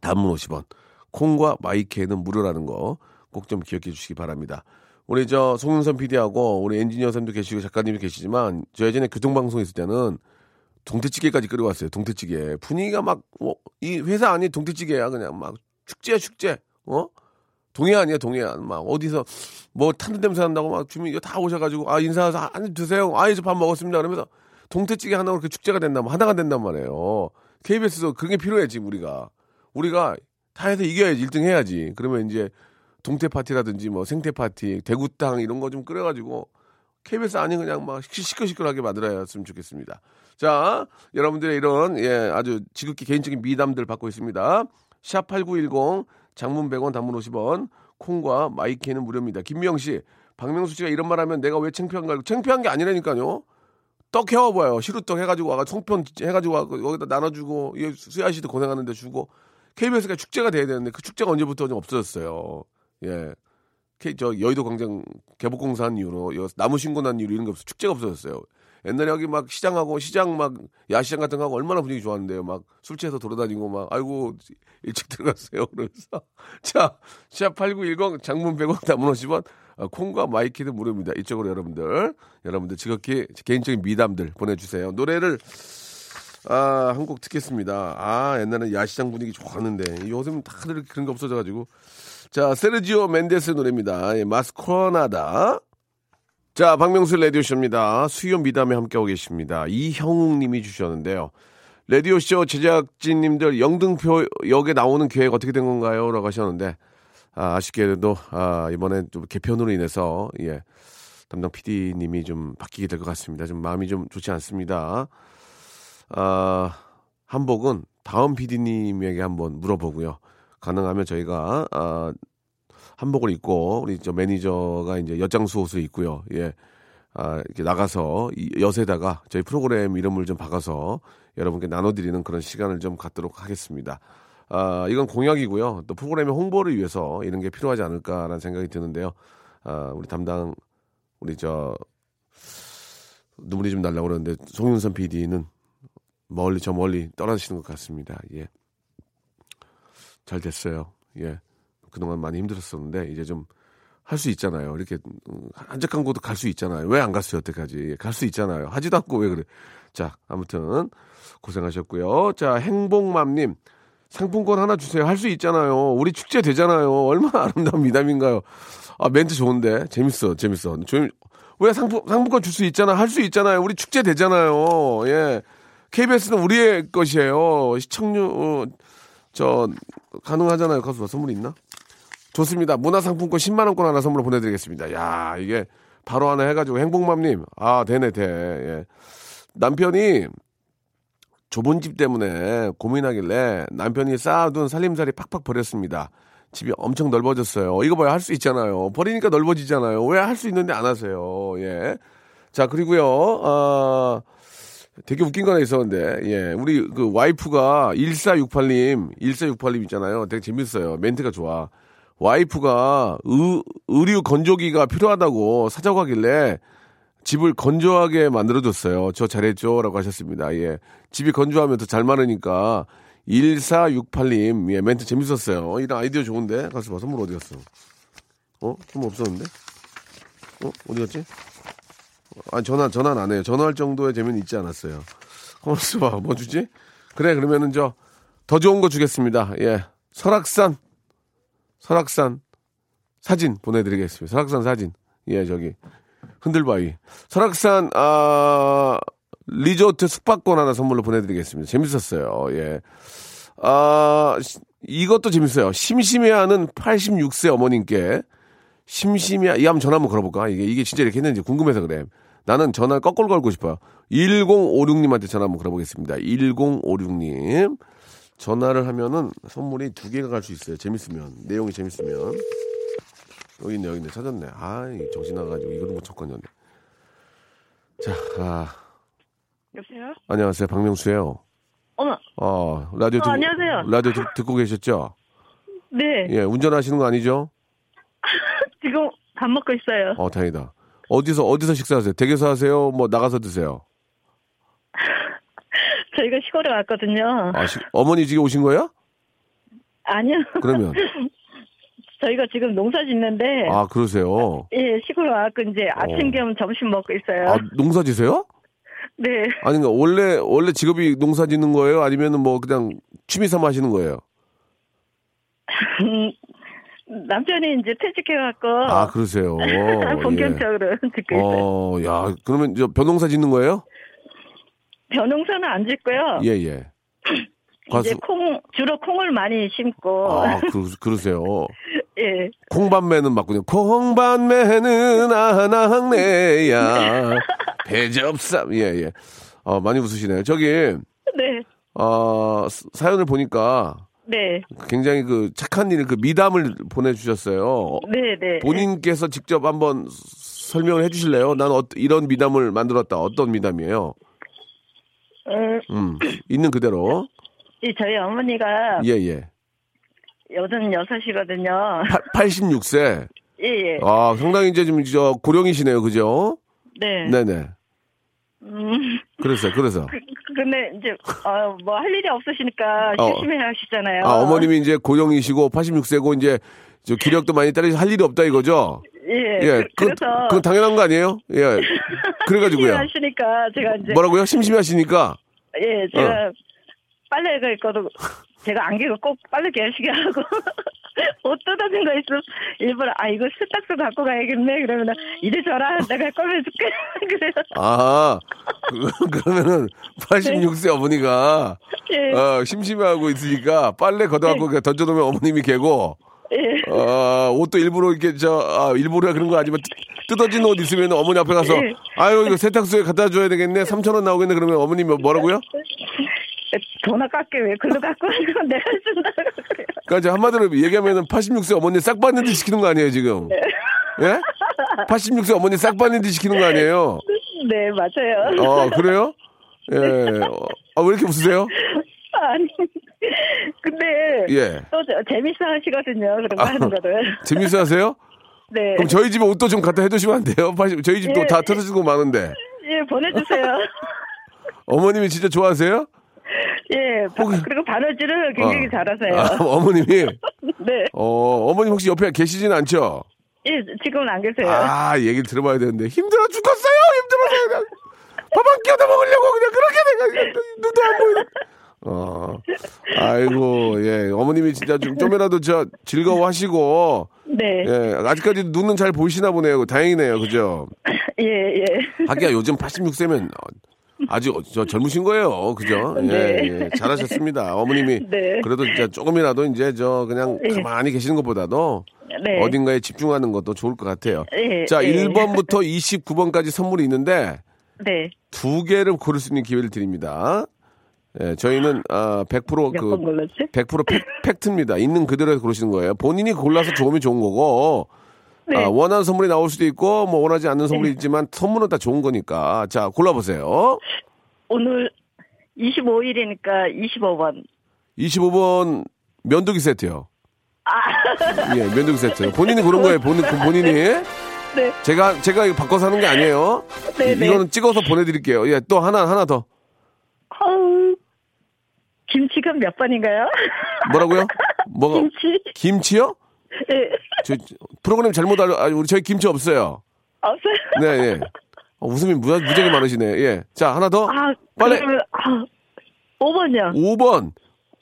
[SPEAKER 1] 단문 50원 콩과 마이케는 무료라는 거 꼭 좀 기억해 주시기 바랍니다. 우리 저 송윤선 PD하고 우리 엔지니어 선생님도 계시고 작가님도 계시지만 저 예전에 교통방송 있을 때는 동태찌개까지 끓여왔어요. 동태찌개. 분위기가 막이 회사 안이 동태찌개야 그냥 막 축제야 축제 어? 동해 아니야 동해안 막 어디서 뭐 타는 냄새 난다고 막 주민이 다 오셔가지고 아 인사해서 한 드세요. 아 이제 밥 먹었습니다. 그러면서 동태찌개 하나 그렇게 축제가 된다면 하나가 된단 말이에요. KBS도 그게 필요해 지금 우리가. 우리가 다 해서 이겨야지 1등 해야지. 그러면 이제 동태 파티라든지 뭐 생태 파티 대구 탕 이런 거 좀 끓여가지고 KBS 아니 그냥 막 시끌시끌하게 만들어야했으면 좋겠습니다 자 여러분들의 이런 예 아주 지극히 개인적인 미담들 받고 있습니다 샵 8910 장문 100원, 단문 50원, 콩과 마이K는 무료입니다. 김미영 씨, 박명수 씨가 이런 말 하면 내가 왜 창피한가? 창피한 게 아니라니까요. 떡 해와봐요. 시루떡 해가지고 와가 송편 해가지고 와 여기다 나눠주고 이 수야 씨도 고생하는데 주고 KBS가 축제가 돼야 되는데 그 축제가 언제부터 좀 없어졌어요. 예. K, 저 여의도 광장 개복공사 한 이후로 여- 나무 신고 난 이후로 이런 게 없어 축제가 없어졌어요. 옛날에 여기 막 시장하고 시장 막 야시장 같은 거 하고 얼마나 분위기 좋았는데요. 막 술 취해서 돌아다니고 막 아이고 일찍 들어갔어요. 그래서 자, 샵 8910 장문 100원 단문 50원 아, 콩과 마이K도 무료입니다. 이쪽으로 여러분들 여러분들 지극히 개인적인 미담들 보내주세요. 노래를 아, 한 곡 듣겠습니다. 아, 옛날에 야시장 분위기 좋았는데 요즘 다들 그런 게 없어져가지고 자, 세르지오 멘데스 노래입니다. 예, Mas Que Nada다. 자, 박명수 라디오쇼입니다. 수요 미담에 함께하고 계십니다. 이형욱 님이 주셨는데요. 라디오쇼 제작진님들 영등포 역에 나오는 계획 어떻게 된 건가요? 라고 하셨는데, 아, 아쉽게도, 아, 이번에 좀 개편으로 인해서, 예, 담당 PD님이 좀 바뀌게 될 것 같습니다. 좀 마음이 좀 좋지 않습니다. 아, 한복은 다음 PD님에게 한번 물어보고요. 가능하면 저희가, 아, 한복을 입고 우리 저 매니저가 이제 엿장수 옷을 입고요. 예. 아, 이렇게 나가서 이 엿에다가 저희 프로그램 이름을 좀 박아서 여러분께 나눠드리는 그런 시간을 좀 갖도록 하겠습니다. 아, 이건 공약이고요. 또 프로그램의 홍보를 위해서 이런 게 필요하지 않을까라는 생각이 드는데요. 아, 우리 담당 우리 저 눈물이 좀 날라고 그러는데 송윤선 PD는 멀리 저 멀리 떨어지시는 것 같습니다. 예. 잘 됐어요. 예. 그동안 많이 힘들었었는데 이제 좀 할 수 있잖아요. 이렇게 음, 한적한 곳도 갈 수 있잖아요. 왜 안 갔어요? 여태까지 갈 수 있잖아요. 하지도 않고 왜 그래? 자 아무튼 고생하셨고요. 자 행복맘님 상품권 하나 주세요. 할 수 있잖아요. 우리 축제 되잖아요. 얼마나 아름다운 미담인가요? 아 멘트 좋은데 재밌어, 재밌어. 조용. 왜 상품 상품권 줄 수 있잖아. 할 수 있잖아요. 우리 축제 되잖아요. 예. KBS는 우리의 것이에요. 시청률 어, 저 가능하잖아요. 가수 선물 있나? 좋습니다. 문화상품권 10만 원권 하나 선물로 보내드리겠습니다. 야 이게 바로 하나 해가지고 행복맘님 아 되네 돼. 예. 남편이 좁은 집 때문에 고민하길래 남편이 쌓아둔 살림살이 팍팍 버렸습니다. 집이 엄청 넓어졌어요. 이거 봐요. 할 수 있잖아요. 버리니까 넓어지잖아요. 왜 할 수 있는데 안 하세요? 예. 자, 그리고요, 아, 되게 웃긴 거 하나 있었는데, 예. 우리 그 와이프가 1468님, 1468님 있잖아요. 되게 재밌어요. 멘트가 좋아. 와이프가 의, 의류 건조기가 필요하다고 사자고 하길래 집을 건조하게 만들어줬어요. 저 잘했죠? 라고 하셨습니다. 예. 집이 건조하면 더 잘 마르니까 1468님, 예, 멘트 재밌었어요. 이런 아이디어 좋은데? 가서 봐. 선물 어디 갔어? 어? 선물 없었는데? 어? 어디 갔지? 아, 전화, 전화는 안 해요. 전화할 정도의 재미는 있지 않았어요. 가만있어 봐. 뭐 주지? 그래, 그러면은 저, 더 좋은 거 주겠습니다. 예. 설악산, 설악산 사진 보내드리겠습니다. 설악산 사진. 예, 저기. 흔들바위. 설악산, 아, 리조트 숙박권 하나 선물로 보내드리겠습니다. 재밌었어요. 예. 아, 시- 이것도 재밌어요. 심심해하는 86세 어머님께 심심해, 이 한번 전화 한번 걸어볼까? 이게, 이게 진짜 이렇게 했는지 궁금해서 그래. 나는 전화를 거꾸로 걸고 싶어요. 1056님한테 전화 한번 걸어보겠습니다. 1056님. 전화를 하면은 선물이 두 개가 갈 수 있어요. 재밌으면. 내용이 재밌으면. 여기 있네, 여기 있네. 찾았네. 아, 이 정신 나가지고 이거를 못 찾고 녔네. 자, 아,
[SPEAKER 5] 여보세요?
[SPEAKER 1] 안녕하세요. 박명수예요
[SPEAKER 5] 어머,
[SPEAKER 1] 어, 라디오
[SPEAKER 5] 어,
[SPEAKER 1] 듣고,
[SPEAKER 5] 안녕하세요.
[SPEAKER 1] 라디오 듣, 듣고 계셨죠?
[SPEAKER 5] 네.
[SPEAKER 1] 예, 운전하시는 거 아니죠?
[SPEAKER 5] 지금 밥 먹고 있어요.
[SPEAKER 1] 어, 다행이다. 어디서, 어디서 식사하세요? 댁에서 하세요? 뭐, 나가서 드세요?
[SPEAKER 5] 저희가 시골에 왔거든요.
[SPEAKER 1] 아, 시- 어머니 집에 오신 거예요?
[SPEAKER 5] 아니요.
[SPEAKER 1] 그러면.
[SPEAKER 5] 저희가 지금 농사 짓는데,
[SPEAKER 1] 아, 그러세요?
[SPEAKER 5] 예, 시골에 와갖고 이제 아침 겸 점심 먹고 있어요.
[SPEAKER 1] 아, 농사 지세요?
[SPEAKER 5] 네.
[SPEAKER 1] 아니, 그러니까 원래, 원래 직업이 농사 짓는 거예요? 아니면은 뭐, 그냥 취미 삼아 하시는 거예요?
[SPEAKER 5] 음, 남편이 이제 퇴직해갖고,
[SPEAKER 1] 아, 그러세요?
[SPEAKER 5] 본격적으로 듣고 있어요.
[SPEAKER 1] 어, 야, 그러면 저 벼농사 짓는 거예요?
[SPEAKER 5] 벼농사는 안 짓고요.
[SPEAKER 1] 예, 예.
[SPEAKER 5] 이제 콩, 주로 콩을 많이 심고,
[SPEAKER 1] 아, 그러, 그러세요.
[SPEAKER 5] 예.
[SPEAKER 1] 콩반매는 맞군요. 콩반매는 아낙네야. 배접삼. 예, 예. 어, 많이 웃으시네요. 저기,
[SPEAKER 5] 네.
[SPEAKER 1] 어, 스- 사연을 보니까
[SPEAKER 5] 네.
[SPEAKER 1] 굉장히 그 착한 일, 그 미담을 보내주셨어요.
[SPEAKER 5] 네, 네.
[SPEAKER 1] 본인께서 직접 한번 설명을 해주실래요? 난 어, 이런 미담을 만들었다. 어떤 미담이에요?
[SPEAKER 7] 어,
[SPEAKER 1] 음, 있는 그대로.
[SPEAKER 7] 이 저희 어머니가
[SPEAKER 1] 예, 예.
[SPEAKER 7] 여든 여섯이거든요.
[SPEAKER 1] 86세.
[SPEAKER 7] 예, 예.
[SPEAKER 1] 아, 상당히 이제 좀, 저, 고령이시네요. 그죠?
[SPEAKER 7] 네.
[SPEAKER 1] 네네.
[SPEAKER 7] 음,
[SPEAKER 1] 그래서, 그래서.
[SPEAKER 7] 그, 근데 이제, 어, 뭐 할 일이 없으시니까
[SPEAKER 1] 어.
[SPEAKER 7] 심심해 하시잖아요.
[SPEAKER 1] 아, 어머님이 이제 고령이시고 86세고 이제 저 기력도 많이 따르시 할 일이 없다 이거죠?
[SPEAKER 7] 예.
[SPEAKER 1] 예.
[SPEAKER 7] 그,
[SPEAKER 1] 그,
[SPEAKER 7] 래서
[SPEAKER 1] 그건 당연한 거 아니에요? 예. 그래가지고요.
[SPEAKER 7] 하시니까 제가 이제
[SPEAKER 1] 뭐라고요? 심심해 하시니까?
[SPEAKER 7] 예, 제가
[SPEAKER 1] 어.
[SPEAKER 7] 빨래가 있거든. 제가 안개가 꼭 빨래 개시게 하고 옷 뜯어진 거 있으면 일부러 아 이거 세탁소 갖고 가야겠네. 그러면 이리 줘라. 내가 꺼내줄게. 그래요.
[SPEAKER 1] 아, 그, 그러면은 86세 어머니가
[SPEAKER 7] 예,
[SPEAKER 1] 어, 심심해하고 있으니까 빨래 걷어갖고 그냥 던져놓으면 어머님이 개고
[SPEAKER 7] 예.
[SPEAKER 1] 어, 옷도 일부러 이렇게 저 아, 일부러 그런 거 아니면 뜯- 뜯어진 옷 있으면 어머니 앞에 가서
[SPEAKER 7] 예.
[SPEAKER 1] 아유 이거 세탁소에 갖다 줘야 되겠네. 3천 원 나오겠네. 그러면 어머님이 뭐라고요?
[SPEAKER 7] 돈 아깝게 왜 글로 갖고 와서 내가 준다고 그래요.
[SPEAKER 1] 그러니까 이제 한마디로 얘기하면은 86세 어머니 싹 받는 듯 시키는 거 아니에요 지금? 예? 86세 어머니 싹 받는 듯 시키는 거 아니에요?
[SPEAKER 7] 네 맞아요.
[SPEAKER 1] 어 그래요? 예. 어, 아, 왜 이렇게 웃으세요?
[SPEAKER 7] 아니 근데
[SPEAKER 1] 예.
[SPEAKER 7] 또 저- 재밌어 하시거든요 그런 거
[SPEAKER 1] 아.
[SPEAKER 7] 하는 거를.
[SPEAKER 1] 재밌어 하세요?
[SPEAKER 7] 네.
[SPEAKER 1] 그럼 저희 집에 옷도 좀 갖다 해두시면 안 돼요? 80, 저희 집도
[SPEAKER 7] 예.
[SPEAKER 1] 다 털어지고 많은데.
[SPEAKER 7] 예 보내주세요.
[SPEAKER 1] 어머님이 진짜 좋아하세요?
[SPEAKER 7] 예 바- 그리고 바느질을 굉장히
[SPEAKER 1] 어.
[SPEAKER 7] 잘하세요.
[SPEAKER 1] 아, 어머님이?
[SPEAKER 7] 네.
[SPEAKER 1] 어, 어머님 혹시 옆에 계시진 않죠?
[SPEAKER 7] 예, 지금은 안 계세요.
[SPEAKER 1] 아, 얘기를 들어봐야 되는데. 힘들어 죽겠어요! 힘들어서 그냥. 밥한끼 얻어 먹으려고 그냥 그렇게 내가 눈도 안 보이는. 어, 아이고, 예. 어머님이 진짜 좀, 좀이라도 저 즐거워하시고,
[SPEAKER 7] 네.
[SPEAKER 1] 예. 아직까지 눈은 잘 보이시나 보네요. 다행이네요. 그죠?
[SPEAKER 7] 예, 예.
[SPEAKER 1] 하기야 요즘 86세면 아주 저 젊으신 거예요. 그죠? 예,
[SPEAKER 7] 네.
[SPEAKER 1] 예. 잘하셨습니다. 어머님이
[SPEAKER 7] 네.
[SPEAKER 1] 그래도 진짜 조금이라도 이제 저 그냥
[SPEAKER 7] 예.
[SPEAKER 1] 가만히 계시는 것보다도
[SPEAKER 7] 네.
[SPEAKER 1] 어딘가에 집중하는 것도 좋을 것 같아요.
[SPEAKER 7] 예,
[SPEAKER 1] 자,
[SPEAKER 7] 예.
[SPEAKER 1] 1번부터 29번까지 선물이 있는데
[SPEAKER 7] 네.
[SPEAKER 1] 두 개를 고를 수 있는 기회를 드립니다. 예, 저희는 아,
[SPEAKER 7] 100%몇그번 골랐지?
[SPEAKER 1] 100% 팩, 팩트입니다. 있는 그대로 고르시는 거예요. 본인이 골라서 좋으면 좋은 거고,
[SPEAKER 7] 네.
[SPEAKER 1] 아, 원하는 선물이 나올 수도 있고, 뭐 원하지 않는 선물이 있지만, 선물은 다 좋은 거니까. 자, 골라보세요.
[SPEAKER 7] 오늘 25일이니까 25번.
[SPEAKER 1] 25번 면도기 세트요.
[SPEAKER 7] 아,
[SPEAKER 1] 예, 면도기 세트. 본인이 고른 거예요. 본인, 본인이.
[SPEAKER 7] 네.
[SPEAKER 1] 제가, 제가 이거 바꿔서 하는 게 아니에요.
[SPEAKER 7] 네,
[SPEAKER 1] 이-
[SPEAKER 7] 네.
[SPEAKER 1] 이거는 찍어서 보내드릴게요. 예, 또 하나, 하나 더.
[SPEAKER 7] 어우, 김치가 몇 번인가요?
[SPEAKER 1] 뭐라고요? 뭐가?
[SPEAKER 7] 김치?
[SPEAKER 1] 김치요?
[SPEAKER 7] 예.
[SPEAKER 1] 저, 프로그램 잘못 알려, 아, 우리 저희 김치 없어요.
[SPEAKER 7] 없어요?
[SPEAKER 1] 네, 예. 어, 웃음이 무, 무지하게 많으시네. 예. 자, 하나 더.
[SPEAKER 7] 아,
[SPEAKER 1] 빨리.
[SPEAKER 7] 그러면, 아, 5번이요.
[SPEAKER 1] 5번.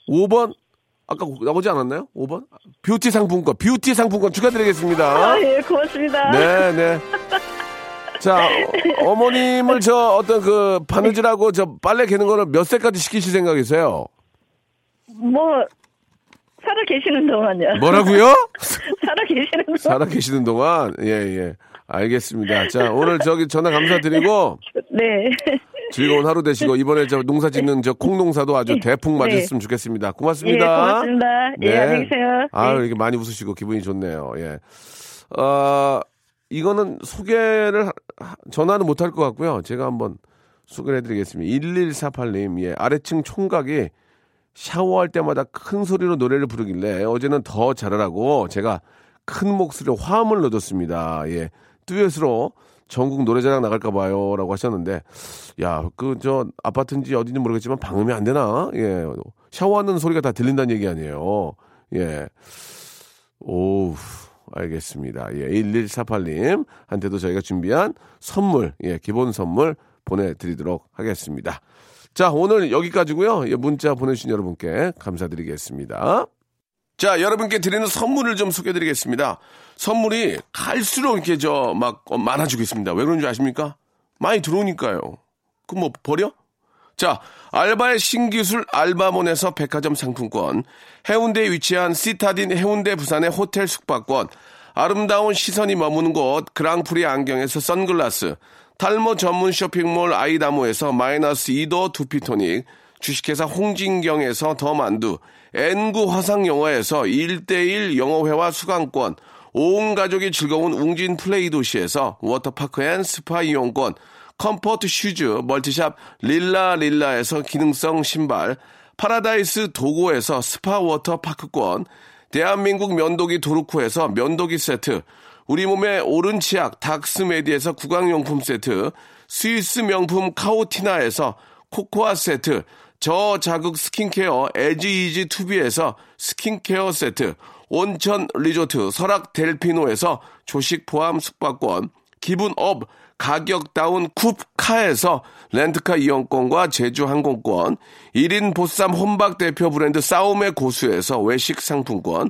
[SPEAKER 1] 5번. 아까 나오지 않았나요? 5번? 뷰티 상품권. 뷰티 상품권 축하드리겠습니다.
[SPEAKER 7] 아, 예, 고맙습니다.
[SPEAKER 1] 네, 네. 자, 어, 머님을 저 어떤 그 바느질하고 저 빨래 개는 거를 몇 세까지 시키실 생각이세요?
[SPEAKER 7] 뭐, 살아 계시는 동안요.
[SPEAKER 1] 뭐라고요?
[SPEAKER 7] 살아 계시는 동안.
[SPEAKER 1] 살아 계시는 동안. 예, 예. 알겠습니다. 자, 오늘 저기 전화 감사드리고
[SPEAKER 7] 네.
[SPEAKER 1] 즐거운 하루 되시고 이번에 저 농사 짓는 저 콩농사도 아주 대풍 맞으셨으면 좋겠습니다.
[SPEAKER 7] 예,
[SPEAKER 1] 고맙습니다.
[SPEAKER 7] 고맙습니다. 예, 안녕히 계세요.
[SPEAKER 1] 아,
[SPEAKER 7] 예.
[SPEAKER 1] 이렇게 많이 웃으시고 기분이 좋네요. 예. 어, 이거는 소개를 하- 전화는 못할 것 같고요. 제가 한번 소개를 해드리겠습니다. 1148님, 예. 아래층 총각이 샤워할 때마다 큰 소리로 노래를 부르길래 어제는 더 잘하라고 제가 큰 목소리로 화음을 넣어줬습니다. 예. 듀엣으로 전국 노래자랑 나갈까 봐요. 라고 하셨는데, 야, 그, 저, 아파트인지 어딘지 모르겠지만 방음이 안 되나? 예. 샤워하는 소리가 다 들린다는 얘기 아니에요. 예. 오우, 알겠습니다. 예. 1148님 한테도 저희가 준비한 선물, 예. 기본 선물 보내드리도록 하겠습니다. 자, 오늘 여기까지고요 예, 문자 보내주신 여러분께 감사드리겠습니다. 자, 여러분께 드리는 선물을 좀 소개해 드리겠습니다. 선물이 갈수록 이렇게 저 막 많아지고 있습니다. 왜 그런지 아십니까? 많이 들어오니까요. 그럼 뭐 버려? 자, 알바의 신기술 알바몬에서 백화점 상품권, 해운대에 위치한 시타딘 해운대 부산의 호텔 숙박권, 아름다운 시선이 머무는 곳 그랑프리 안경에서 선글라스, 탈모 전문 쇼핑몰 아이다모에서 마이너스 2도 두피토닉, 주식회사 홍진경에서 더 만두, N구 화상영어에서 1대1 영어회화 수강권, 온 가족이 즐거운 웅진 플레이 도시에서 워터파크 and 스파 이용권, comfort shoes multi shop 릴라 릴라에서 기능성 신발, 파라다이스 도고에서 스파 워터파크권, 대한민국 면도기 도르코에서 면도기 세트, 우리 몸의 오른 치약 닥스메디에서 구강용품 세트, 스위스 명품 카오티나에서 코코아 세트, 저자극 스킨케어 에지이지 투비에서 스킨케어 세트, 온천 리조트 설악 델피노에서 조식 포함 숙박권, 기분 up 가격 down 쿱카에서 렌트카 이용권과 제주 항공권, 1인 보쌈 혼밥 대표 브랜드 싸움의 고수에서 외식 상품권,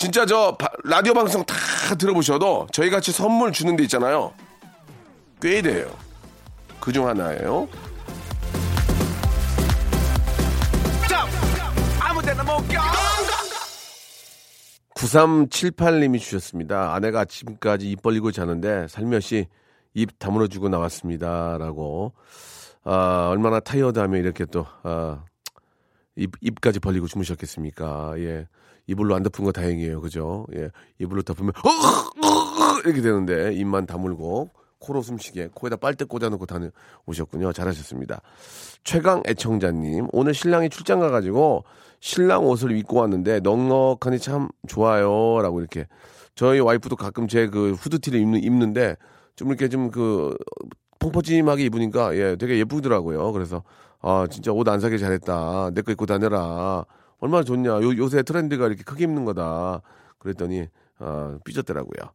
[SPEAKER 1] 진짜 저 바- 라디오 방송 다 들어보셔도 저희 같이 선물 주는 데 있잖아요. 꽤 돼요. 그 중 하나예요.
[SPEAKER 3] 아무데나 못 가.
[SPEAKER 1] 9378님이 주셨습니다. 아내가 아침까지 입 벌리고 자는데 살며시 입 다물어주고 나왔습니다. 라고. 아, 얼마나 타이어드하면 이렇게 또, 아, 입, 입까지 벌리고 주무셨겠습니까? 예. 이불로 안 덮은 거 다행이에요. 그죠? 예. 이불로 덮으면, 이렇게 되는데, 입만 다물고, 코로 숨쉬게, 코에다 빨대 꽂아놓고 다녀오셨군요. 잘하셨습니다. 최강 애청자님, 오늘 신랑이 출장 가가지고 신랑 옷을 입고 왔는데 넉넉하니 참 좋아요. 라고 이렇게. 저희 와이프도 가끔 제 그 후드티를 입는, 입는데 좀 이렇게 좀 그 펑퍼짐하게 입으니까 예, 되게 예쁘더라고요. 그래서 아, 진짜 옷 안 사길 잘했다. 내 거 입고 다녀라. 얼마나 좋냐. 요, 요새 트렌드가 이렇게 크게 입는 거다. 그랬더니 아, 삐졌더라고요.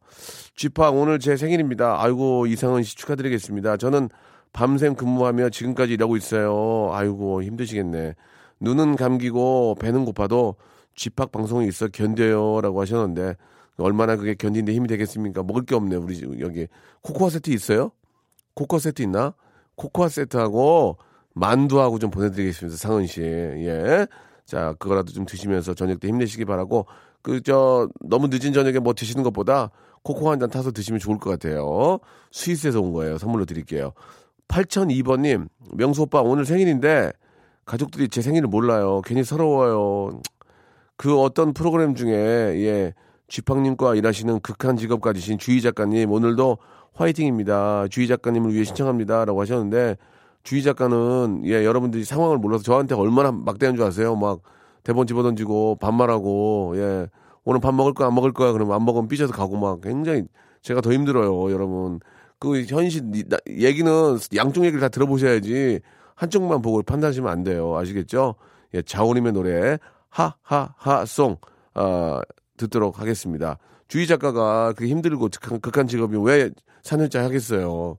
[SPEAKER 1] 쥐팍 오늘 제 생일입니다. 아이고 이상은 씨 축하드리겠습니다. 저는 밤샘 근무하며 지금까지 일하고 있어요. 아이고 힘드시겠네. 눈은 감기고 배는 고파도 쥐팍 방송이 있어 견뎌요라고 하셨는데 얼마나 그게 견디는데 힘이 되겠습니까? 먹을 게 없네 우리 집 여기 코코아 세트 있어요? 코코아 세트 있나? 코코아 세트하고 만두하고 좀 보내드리겠습니다. 상은 씨. 예. 자, 그거라도 좀 드시면서 저녁 때 힘내시기 바라고 그 저 너무 늦은 저녁에 뭐 드시는 것보다 코코아 한잔 타서 드시면 좋을 것 같아요. 스위스에서 온 거예요. 선물로 드릴게요. 8002번님, 명수 오빠 오늘 생일인데 가족들이 제 생일을 몰라요. 괜히 서러워요. 그 어떤 프로그램 중에 예 쥐팡님과 일하시는 극한 직업 가지신 주희 작가님 오늘도 화이팅입니다. 주희 작가님을 위해 신청합니다라고 하셨는데 주희 작가는 예 여러분들이 상황을 몰라서 저한테 얼마나 막대한 줄 아세요? 막 대본 집어던지고 반말하고 예 오늘 밥 먹을 거야 안 먹을 거야 그러면 안 먹으면 삐져서 가고 막 굉장히 제가 더 힘들어요 여러분 그 현실 얘기는 양쪽 얘기를 다 들어보셔야지 한쪽만 보고 판단하시면 안 돼요 아시겠죠? 예 자우림의 노래 하하하송 어, 듣도록 하겠습니다. 주희 작가가 그 힘들고 극한, 극한 직업이 왜 4년째 하겠어요.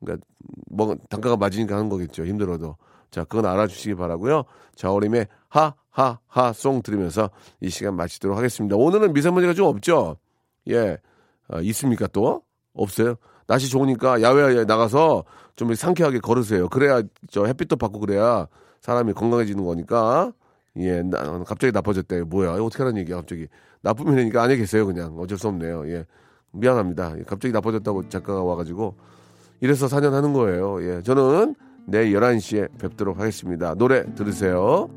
[SPEAKER 1] 그러니까 뭐 단가가 맞으니까 하는 거겠죠. 힘들어도. 자, 그건 알아주시기 바라고요. 자우림의 하하하 송 들으면서 이 시간 마치도록 하겠습니다. 오늘은 미세먼지가 좀 없죠? 예. 어, 있습니까 또? 없어요? 날씨 좋으니까 야외에 나가서 좀 상쾌하게 걸으세요. 그래야 저 햇빛도 받고 그래야 사람이 건강해지는 거니까. 예, 나, 갑자기 나빠졌대. 뭐야? 어떻게 하는 얘기야, 갑자기. 나쁘면 되니까 안에 계세요, 그냥. 어쩔 수 없네요. 예. 미안합니다. 갑자기 나빠졌다고 작가가 와가지고. 이래서 4년 하는 거예요. 예. 저는 내일 11시에 뵙도록 하겠습니다. 노래 들으세요.